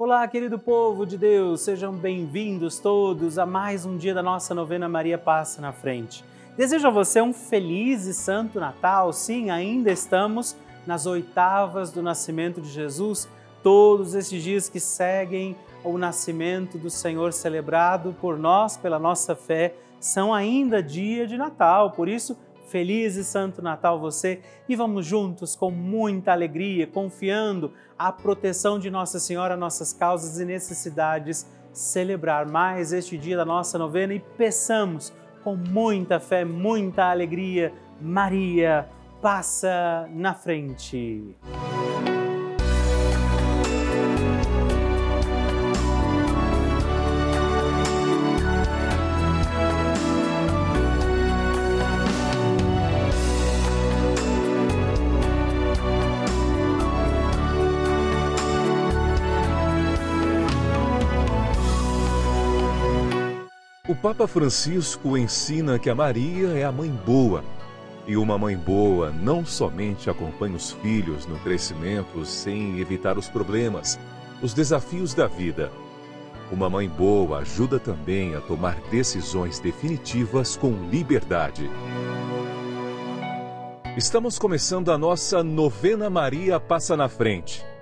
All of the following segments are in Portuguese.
Olá, querido povo de Deus, sejam bem-vindos todos a mais um dia da nossa novena Maria Passa na Frente. Desejo a você um feliz e santo Natal. Sim, ainda estamos nas oitavas do nascimento de Jesus, todos esses dias que seguem o nascimento do Senhor celebrado por nós, pela nossa fé, são ainda dia de Natal. Por isso, Feliz e Santo Natal você e vamos juntos com muita alegria, confiando a proteção de Nossa Senhora, nossas causas e necessidades, celebrar mais este dia da nossa novena e peçamos com muita fé, muita alegria, Maria, passa na frente. Papa Francisco ensina que a Maria é a mãe boa. E uma mãe boa não somente acompanha os filhos no crescimento sem evitar os problemas, os desafios da vida. Uma mãe boa ajuda também a tomar decisões definitivas com liberdade. Estamos começando a nossa novena Maria Passa na Frente.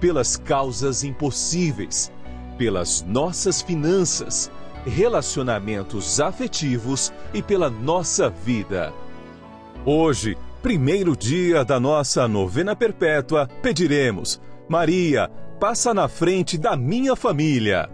pelas causas impossíveis, pelas nossas finanças, relacionamentos afetivos e pela nossa vida. Hoje, primeiro dia da nossa novena perpétua, pediremos: Maria, passa na frente da minha família.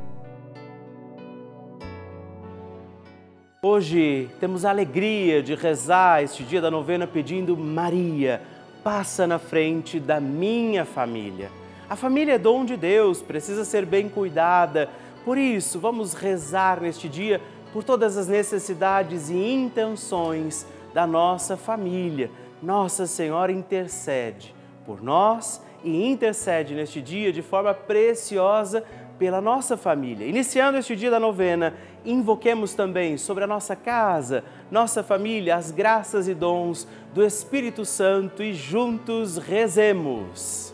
Hoje temos a alegria de rezar este dia da novena pedindo: Maria, passa na frente da minha família. A família é dom de Deus, precisa ser bem cuidada. Por isso, vamos rezar neste dia por todas as necessidades e intenções da nossa família. Nossa Senhora intercede por nós e intercede neste dia de forma preciosa pela nossa família. Iniciando este dia da novena, invoquemos também sobre a nossa casa, nossa família, as graças e dons do Espírito Santo e juntos rezemos.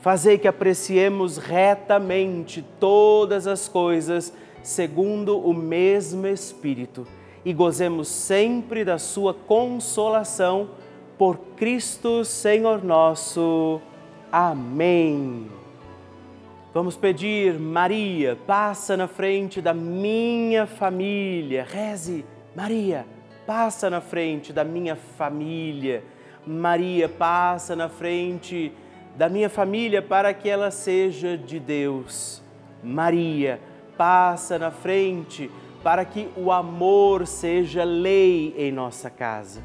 Fazei que apreciemos retamente todas as coisas segundo o mesmo Espírito e gozemos sempre da Sua consolação por Cristo Senhor nosso. Amém. Vamos pedir, Maria, passa na frente da minha família. Reze, Maria, passa na frente da minha família. Maria, passa na frente da minha família para que ela seja de Deus. Maria, passa na frente para que o amor seja lei em nossa casa.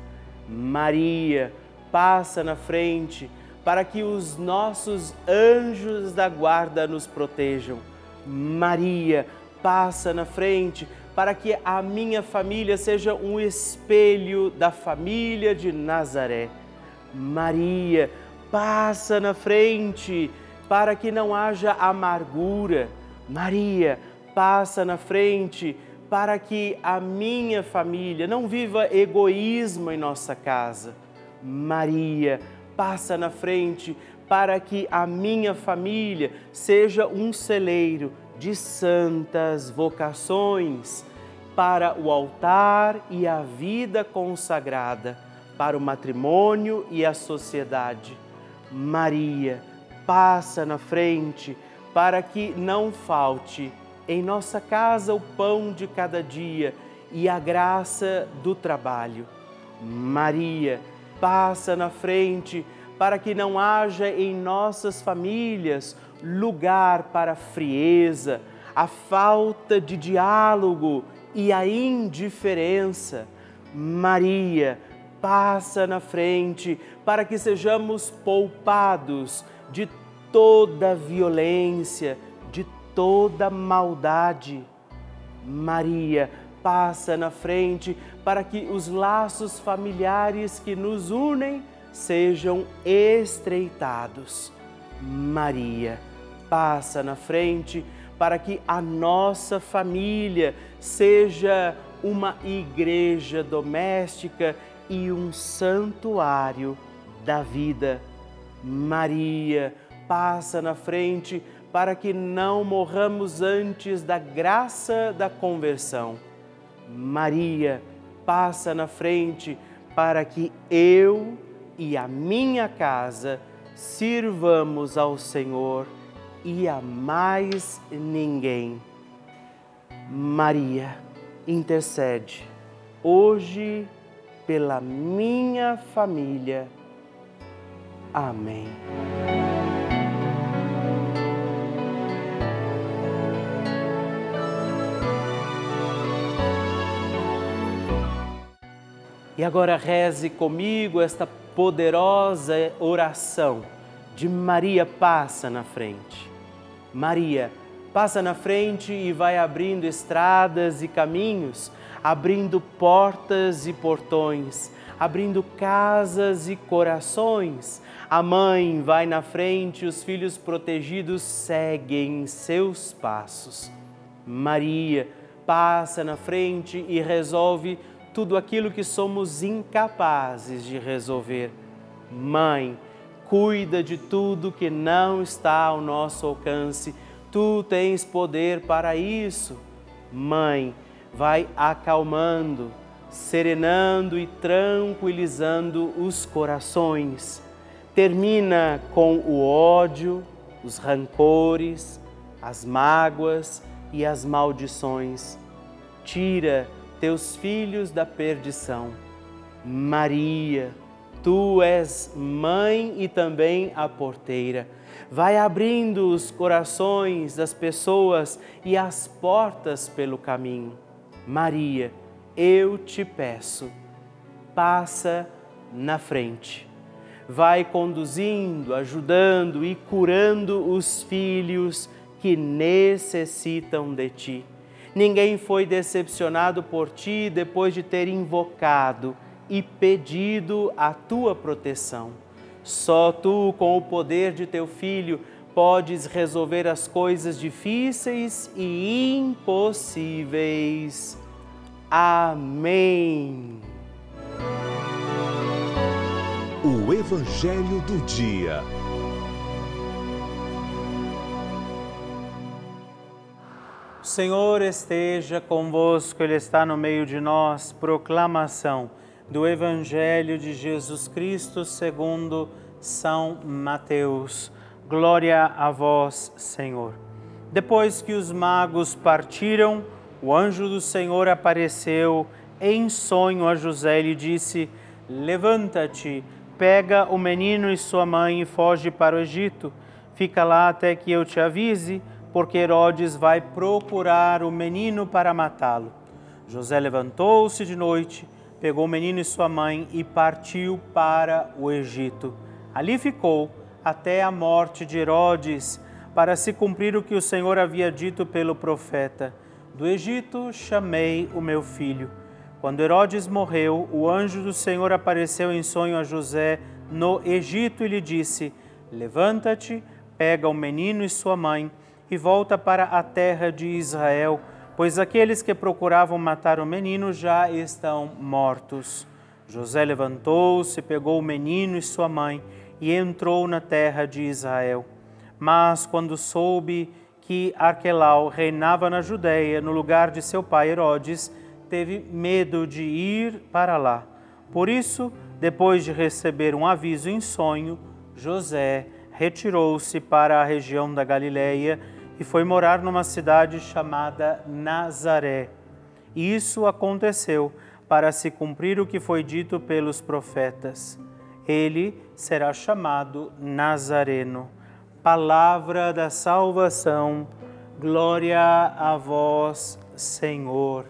Maria, passa na frente para que os nossos anjos da guarda nos protejam. Maria, passa na frente para que a minha família seja um espelho da família de Nazaré. Maria, passa na frente para que não haja amargura. Maria, passa na frente para que a minha família não viva egoísmo em nossa casa. Maria, passa na frente para que a minha família seja um celeiro de santas vocações para o altar e a vida consagrada, para o matrimônio e a sociedade. Maria, passa na frente para que não falte em nossa casa o pão de cada dia e a graça do trabalho. Maria, passa na frente para que não haja em nossas famílias lugar para a frieza, a falta de diálogo e a indiferença. Maria, passa na frente para que sejamos poupados de toda violência, de toda maldade. Maria, passa na frente para que os laços familiares que nos unem sejam estreitados. Maria, passa na frente para que a nossa família seja uma igreja doméstica e um santuário da vida. Maria, passa na frente para que não morramos antes da graça da conversão. Maria, passa na frente para que eu e a minha casa sirvamos ao Senhor e a mais ninguém. Maria, intercede hoje pela minha família. Amém. E agora reze comigo esta poderosa oração de Maria passa na frente. Maria passa na frente e vai abrindo estradas e caminhos, abrindo portas e portões, abrindo casas e corações. A mãe vai na frente, os filhos protegidos seguem seus passos. Maria passa na frente e resolve tudo aquilo que somos incapazes de resolver. Mãe, cuida de tudo que não está ao nosso alcance. Tu tens poder para isso. Mãe, vai acalmando, serenando e tranquilizando os corações. Termina com o ódio, os rancores, as mágoas e as maldições. Tira teus filhos da perdição. Maria, tu és mãe e também a porteira. Vai abrindo os corações das pessoas e as portas pelo caminho. Maria, eu te peço, passa na frente. Vai conduzindo, ajudando e curando os filhos que necessitam de ti Ninguém foi decepcionado por ti depois de ter invocado e pedido a tua proteção. Só tu, com o poder de teu filho, podes resolver as coisas difíceis e impossíveis. Amém. O Evangelho do Dia. Senhor esteja convosco, Ele está no meio de nós. Proclamação do Evangelho de Jesus Cristo segundo São Mateus. Glória a vós, Senhor. Depois que os magos partiram, o anjo do Senhor apareceu em sonho a José e lhe disse: Levanta-te, pega o menino e sua mãe e foge para o Egito. Fica lá até que eu te avise porque Herodes vai procurar o menino para matá-lo. José levantou-se de noite, pegou o menino e sua mãe e partiu para o Egito. Ali ficou até a morte de Herodes, para se cumprir o que o Senhor havia dito pelo profeta: Do Egito chamei o meu filho. Quando Herodes morreu, o anjo do Senhor apareceu em sonho a José no Egito e lhe disse: Levanta-te, pega o menino e sua mãe e volta para a terra de Israel, pois aqueles que procuravam matar o menino já estão mortos. José levantou-se, pegou o menino e sua mãe e entrou na terra de Israel. Mas quando soube que Arquelau reinava na Judéia, no lugar de seu pai Herodes, teve medo de ir para lá. Por isso, depois de receber um aviso em sonho, José retirou-se para a região da Galiléia e foi morar numa cidade chamada Nazaré. Isso aconteceu para se cumprir o que foi dito pelos profetas. Ele será chamado Nazareno. Palavra da salvação. Glória a vós, Senhor.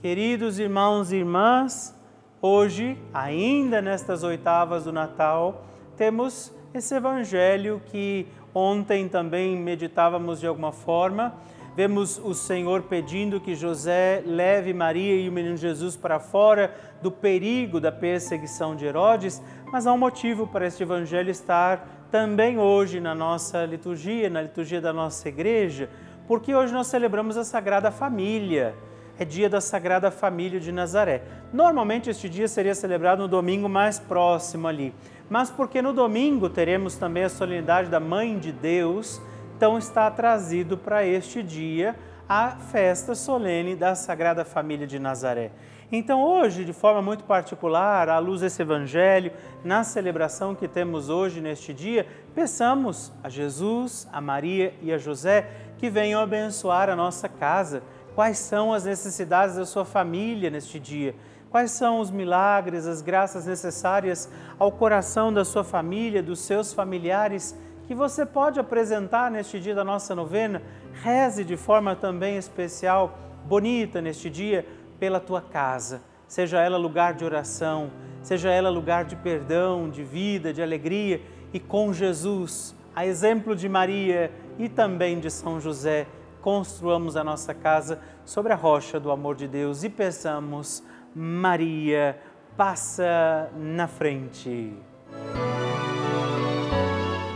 Queridos irmãos e irmãs, hoje, ainda nestas oitavas do Natal, temos esse evangelho que ontem também meditávamos de alguma forma. Vemos o Senhor pedindo que José leve Maria e o menino Jesus para fora do perigo da perseguição de Herodes, mas há um motivo para este evangelho estar também hoje na nossa liturgia, na liturgia da nossa igreja, porque hoje nós celebramos a Sagrada Família. É dia da Sagrada Família de Nazaré. Normalmente este dia seria celebrado no domingo mais próximo ali, mas porque no domingo teremos também a solenidade da Mãe de Deus, então está trazido para este dia a festa solene da Sagrada Família de Nazaré. Então, hoje, de forma muito particular, à luz desse Evangelho, na celebração que temos hoje, neste dia, peçamos a Jesus, a Maria e a José que venham abençoar a nossa casa. Quais são as necessidades da sua família neste dia? Quais são os milagres, as graças necessárias ao coração da sua família, dos seus familiares, que você pode apresentar neste dia da nossa novena? Reze de forma também especial, bonita neste dia, pela tua casa, seja ela lugar de oração, seja ela lugar de perdão, de vida, de alegria, e com Jesus, a exemplo de Maria e também de São José, construamos a nossa casa sobre a rocha do amor de Deus e peçamos Maria, passa na frente.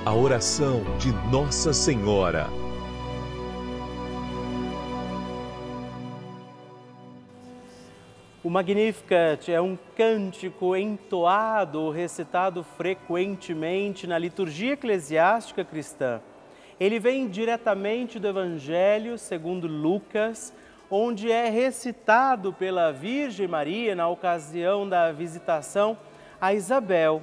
A oração de Nossa Senhora. O Magnificat é um cântico entoado recitado frequentemente na liturgia eclesiástica cristã. Ele vem diretamente do Evangelho segundo Lucas, onde é recitado pela Virgem Maria na ocasião da visitação a Isabel.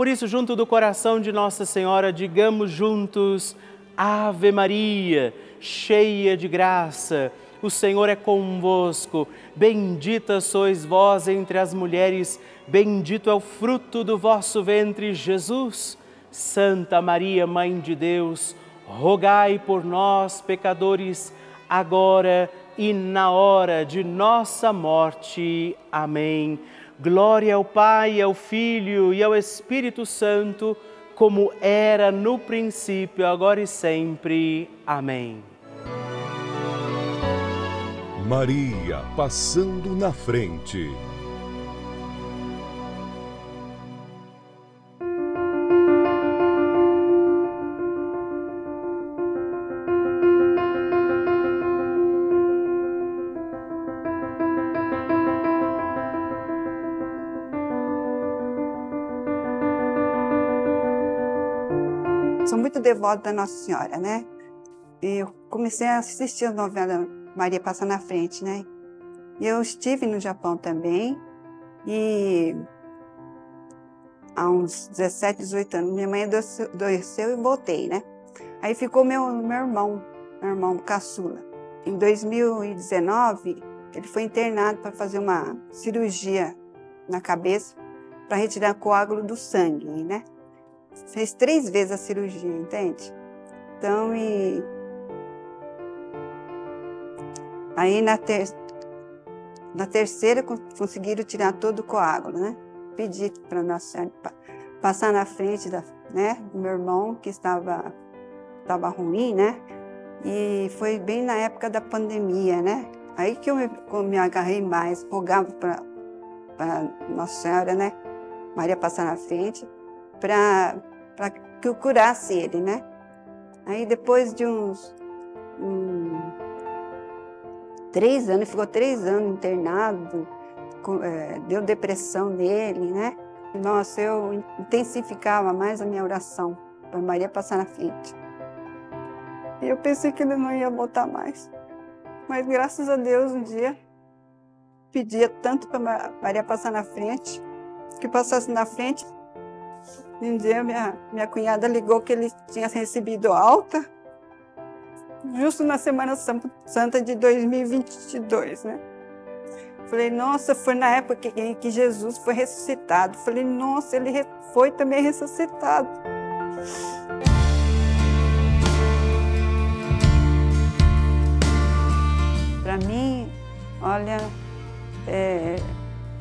Por isso, junto do coração de Nossa Senhora, digamos juntos: Ave Maria, cheia de graça, o Senhor é convosco. Bendita sois vós entre as mulheres, bendito é o fruto do vosso ventre, Jesus. Santa Maria, Mãe de Deus, rogai por nós, pecadores, agora e na hora de nossa morte. Amém. Glória ao Pai, ao Filho e ao Espírito Santo, como era no princípio, agora e sempre. Amém. Maria passando na frente. Devota da Nossa Senhora, né? E eu comecei a assistir a novela Maria Passa na Frente, né? E eu estive no Japão também e há uns 17, 18 anos, minha mãe adoeceu e voltei, né? Aí ficou meu, meu irmão, meu irmão caçula. Em 2019, ele foi internado para fazer uma cirurgia na cabeça para retirar coágulo do sangue, né? Fez três vezes a cirurgia, entende? Então, e. Aí na, ter... na terceira conseguiram tirar todo o coágulo, né? Pedi para Nossa Senhora passar na frente da, né, do meu irmão, que estava, estava ruim, né? E foi bem na época da pandemia, né? Aí que eu me, me agarrei mais, rogava para Nossa Senhora, né? Maria passar na frente para que eu curasse ele, né? Aí depois de uns um, três anos, ficou três anos internado, com, é, deu depressão nele, né? Nossa, eu intensificava mais a minha oração para Maria passar na frente. E eu pensei que ele não ia voltar mais. Mas graças a Deus, um dia, pedia tanto para Maria passar na frente, que passasse na frente, um dia minha, minha cunhada ligou que ele tinha recebido alta, justo na Semana Santa de 2022, né? Falei, nossa, foi na época que, que Jesus foi ressuscitado. Falei, nossa, ele foi também ressuscitado. Para mim, olha, é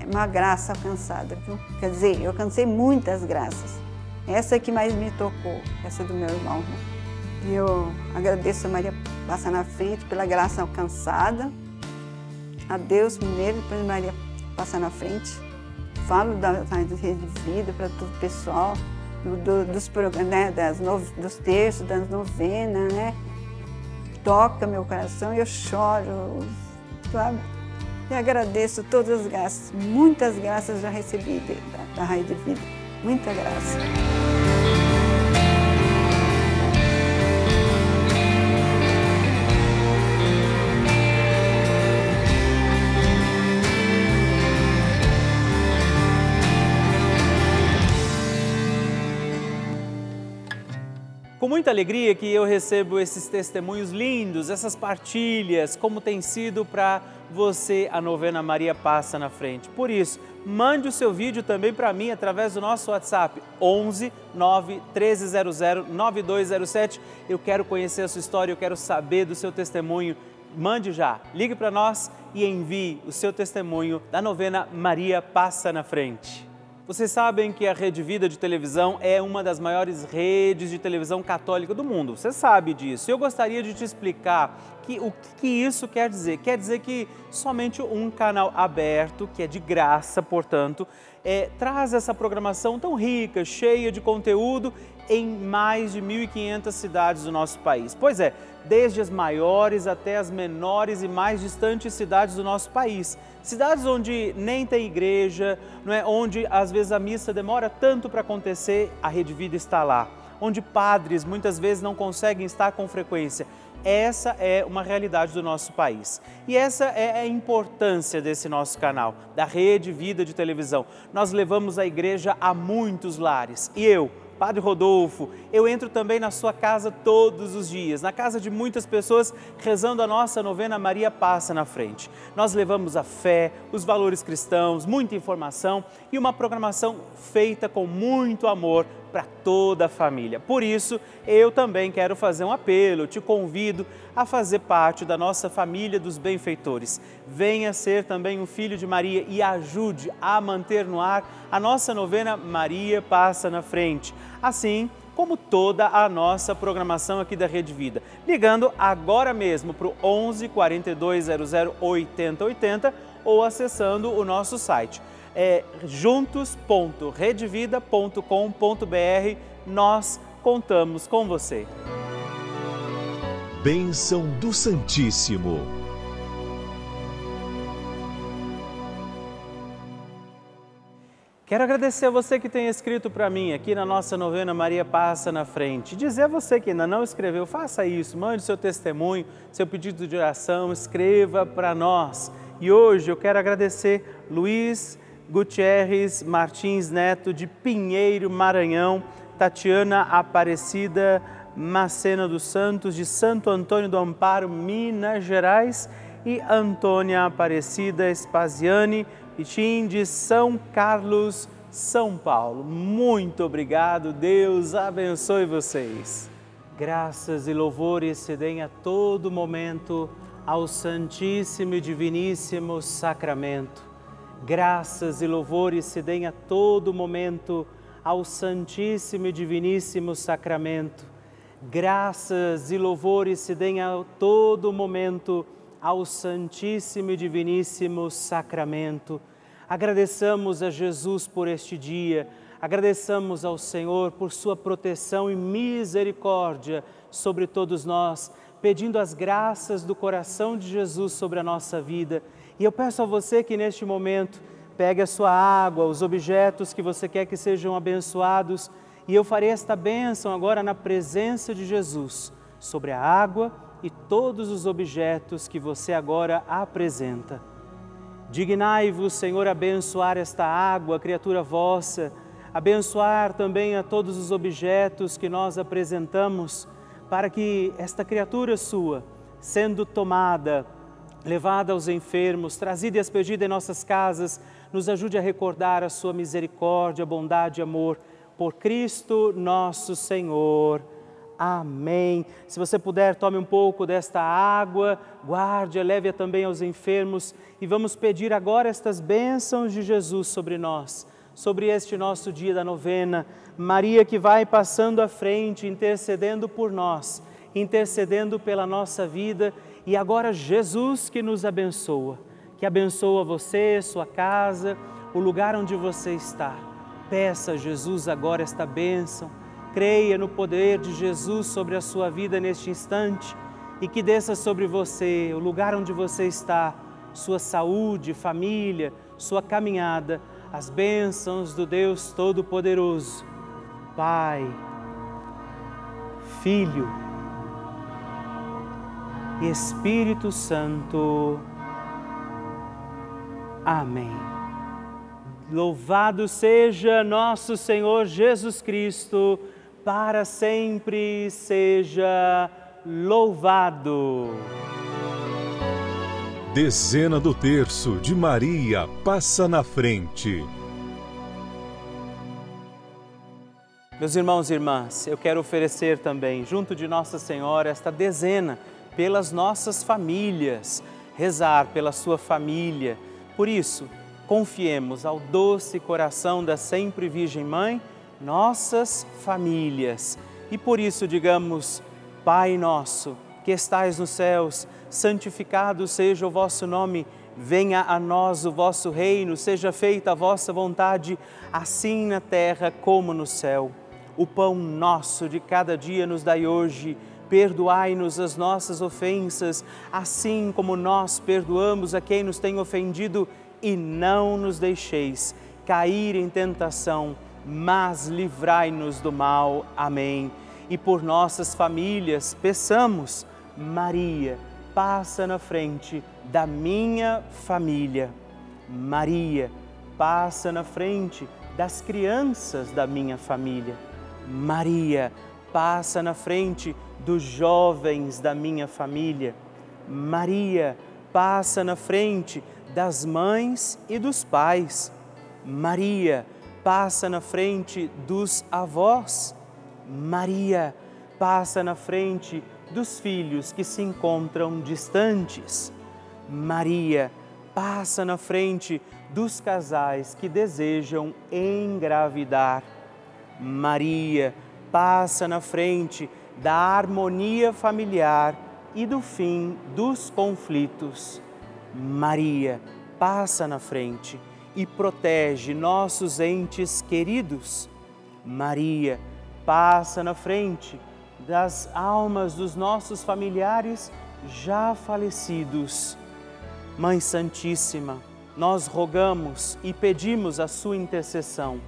uma graça alcançada, viu? Quer dizer, eu alcancei muitas graças. Essa que mais me tocou, essa do meu irmão. Né? E eu agradeço a Maria passar na frente pela graça alcançada. A Deus primeiro, depois Maria passar na frente. Falo da, da rede de vida para todo o pessoal, do, do, dos, né, das no, dos terços, das novenas, né? Toca meu coração e eu choro, sabe? E agradeço todas as graças, muitas graças já recebi da, da Raio de Vida, muita graça. Com muita alegria que eu recebo esses testemunhos lindos, essas partilhas, como tem sido para você a novena Maria Passa na Frente. Por isso, mande o seu vídeo também para mim através do nosso WhatsApp 11 9 1300 9207. Eu quero conhecer a sua história, eu quero saber do seu testemunho. Mande já, ligue para nós e envie o seu testemunho da novena Maria Passa na Frente. Vocês sabem que a Rede Vida de televisão é uma das maiores redes de televisão católica do mundo. Você sabe disso. Eu gostaria de te explicar que, o que isso quer dizer. Quer dizer que somente um canal aberto, que é de graça, portanto, é, traz essa programação tão rica, cheia de conteúdo em mais de 1.500 cidades do nosso país. Pois é, desde as maiores até as menores e mais distantes cidades do nosso país. Cidades onde nem tem igreja, não é? onde às vezes a missa demora tanto para acontecer, a Rede Vida está lá. Onde padres muitas vezes não conseguem estar com frequência. Essa é uma realidade do nosso país. E essa é a importância desse nosso canal, da Rede Vida de Televisão. Nós levamos a igreja a muitos lares. E eu, Padre Rodolfo, eu entro também na sua casa todos os dias, na casa de muitas pessoas, rezando a nossa novena Maria Passa na Frente. Nós levamos a fé, os valores cristãos, muita informação e uma programação feita com muito amor para toda a família. Por isso, eu também quero fazer um apelo, te convido a fazer parte da nossa família dos benfeitores. Venha ser também um filho de Maria e ajude a manter no ar a nossa novena Maria Passa na Frente. Assim, como toda a nossa programação aqui da Rede Vida. Ligando agora mesmo para o 11 4200 8080 ou acessando o nosso site. É juntos.redvida.com.br. Nós contamos com você. Bênção do Santíssimo. Quero agradecer a você que tem escrito para mim aqui na nossa novena Maria Passa na Frente. Dizer a você que ainda não escreveu, faça isso, mande seu testemunho, seu pedido de oração, escreva para nós. E hoje eu quero agradecer Luiz Gutierrez Martins Neto de Pinheiro, Maranhão, Tatiana Aparecida Macena dos Santos de Santo Antônio do Amparo, Minas Gerais e Antônia Aparecida Espaziani Itim de São Carlos, São Paulo. Muito obrigado, Deus abençoe vocês. Graças e louvores se deem a todo momento ao Santíssimo e Diviníssimo Sacramento. Graças e louvores se deem a todo momento ao Santíssimo e Diviníssimo Sacramento. Graças e louvores se deem a todo momento ao Santíssimo e Diviníssimo Sacramento. Agradeçamos a Jesus por este dia, agradeçamos ao Senhor por sua proteção e misericórdia sobre todos nós, pedindo as graças do coração de Jesus sobre a nossa vida. E eu peço a você que neste momento pegue a sua água, os objetos que você quer que sejam abençoados, e eu farei esta bênção agora na presença de Jesus sobre a água e todos os objetos que você agora apresenta. Dignai-vos, Senhor, abençoar esta água, criatura vossa, abençoar também a todos os objetos que nós apresentamos, para que esta criatura sua, sendo tomada, levada aos enfermos, trazida e expedida em nossas casas, nos ajude a recordar a sua misericórdia, bondade e amor por Cristo nosso Senhor. Amém. Se você puder, tome um pouco desta água, guarde, leve-a também aos enfermos e vamos pedir agora estas bênçãos de Jesus sobre nós, sobre este nosso dia da novena. Maria que vai passando à frente, intercedendo por nós, intercedendo pela nossa vida e agora Jesus que nos abençoa, que abençoa você, sua casa, o lugar onde você está. Peça a Jesus agora esta bênção Creia no poder de Jesus sobre a sua vida neste instante e que desça sobre você, o lugar onde você está, sua saúde, família, sua caminhada, as bênçãos do Deus Todo-Poderoso. Pai, Filho Espírito Santo. Amém. Louvado seja nosso Senhor Jesus Cristo para sempre seja louvado. Dezena do terço de Maria passa na frente. Meus irmãos e irmãs, eu quero oferecer também, junto de Nossa Senhora, esta dezena pelas nossas famílias, rezar pela sua família. Por isso, confiemos ao doce coração da sempre Virgem Mãe nossas famílias. E por isso digamos, Pai nosso, que estais nos céus, santificado seja o vosso nome, venha a nós o vosso reino, seja feita a vossa vontade, assim na terra como no céu. O pão nosso de cada dia nos dai hoje, perdoai-nos as nossas ofensas, assim como nós perdoamos a quem nos tem ofendido, e não nos deixeis cair em tentação mas livrai-nos do mal. Amém. E por nossas famílias, peçamos, Maria, passa na frente da minha família. Maria, passa na frente das crianças da minha família. Maria, passa na frente dos jovens da minha família. Maria, passa na frente das mães e dos pais. Maria, passa na frente dos avós. Maria passa na frente dos filhos que se encontram distantes. Maria passa na frente dos casais que desejam engravidar. Maria passa na frente da harmonia familiar e do fim dos conflitos. Maria passa na frente e protege nossos entes queridos. Maria passa na frente das almas dos nossos familiares já falecidos. Mãe Santíssima, nós rogamos e pedimos a sua intercessão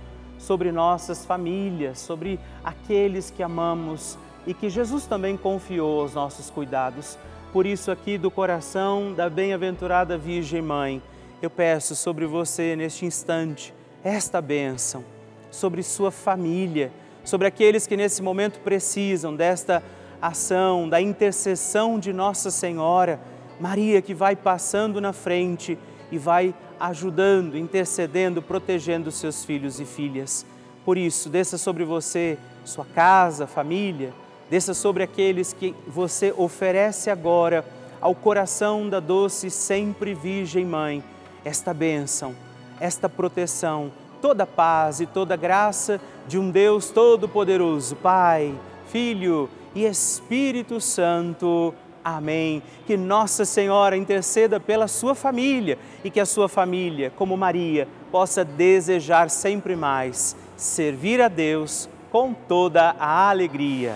sobre nossas famílias, sobre aqueles que amamos e que Jesus também confiou aos nossos cuidados. Por isso, aqui do coração da bem-aventurada Virgem Mãe, eu peço sobre você neste instante esta bênção, sobre sua família, sobre aqueles que nesse momento precisam desta ação, da intercessão de Nossa Senhora, Maria que vai passando na frente e vai ajudando, intercedendo, protegendo seus filhos e filhas. Por isso, desça sobre você, sua casa, família, desça sobre aqueles que você oferece agora ao coração da doce sempre Virgem Mãe, esta bênção, esta proteção, toda paz e toda graça de um Deus Todo-Poderoso, Pai, Filho e Espírito Santo. Amém. Que Nossa Senhora interceda pela sua família e que a sua família, como Maria, possa desejar sempre mais servir a Deus com toda a alegria.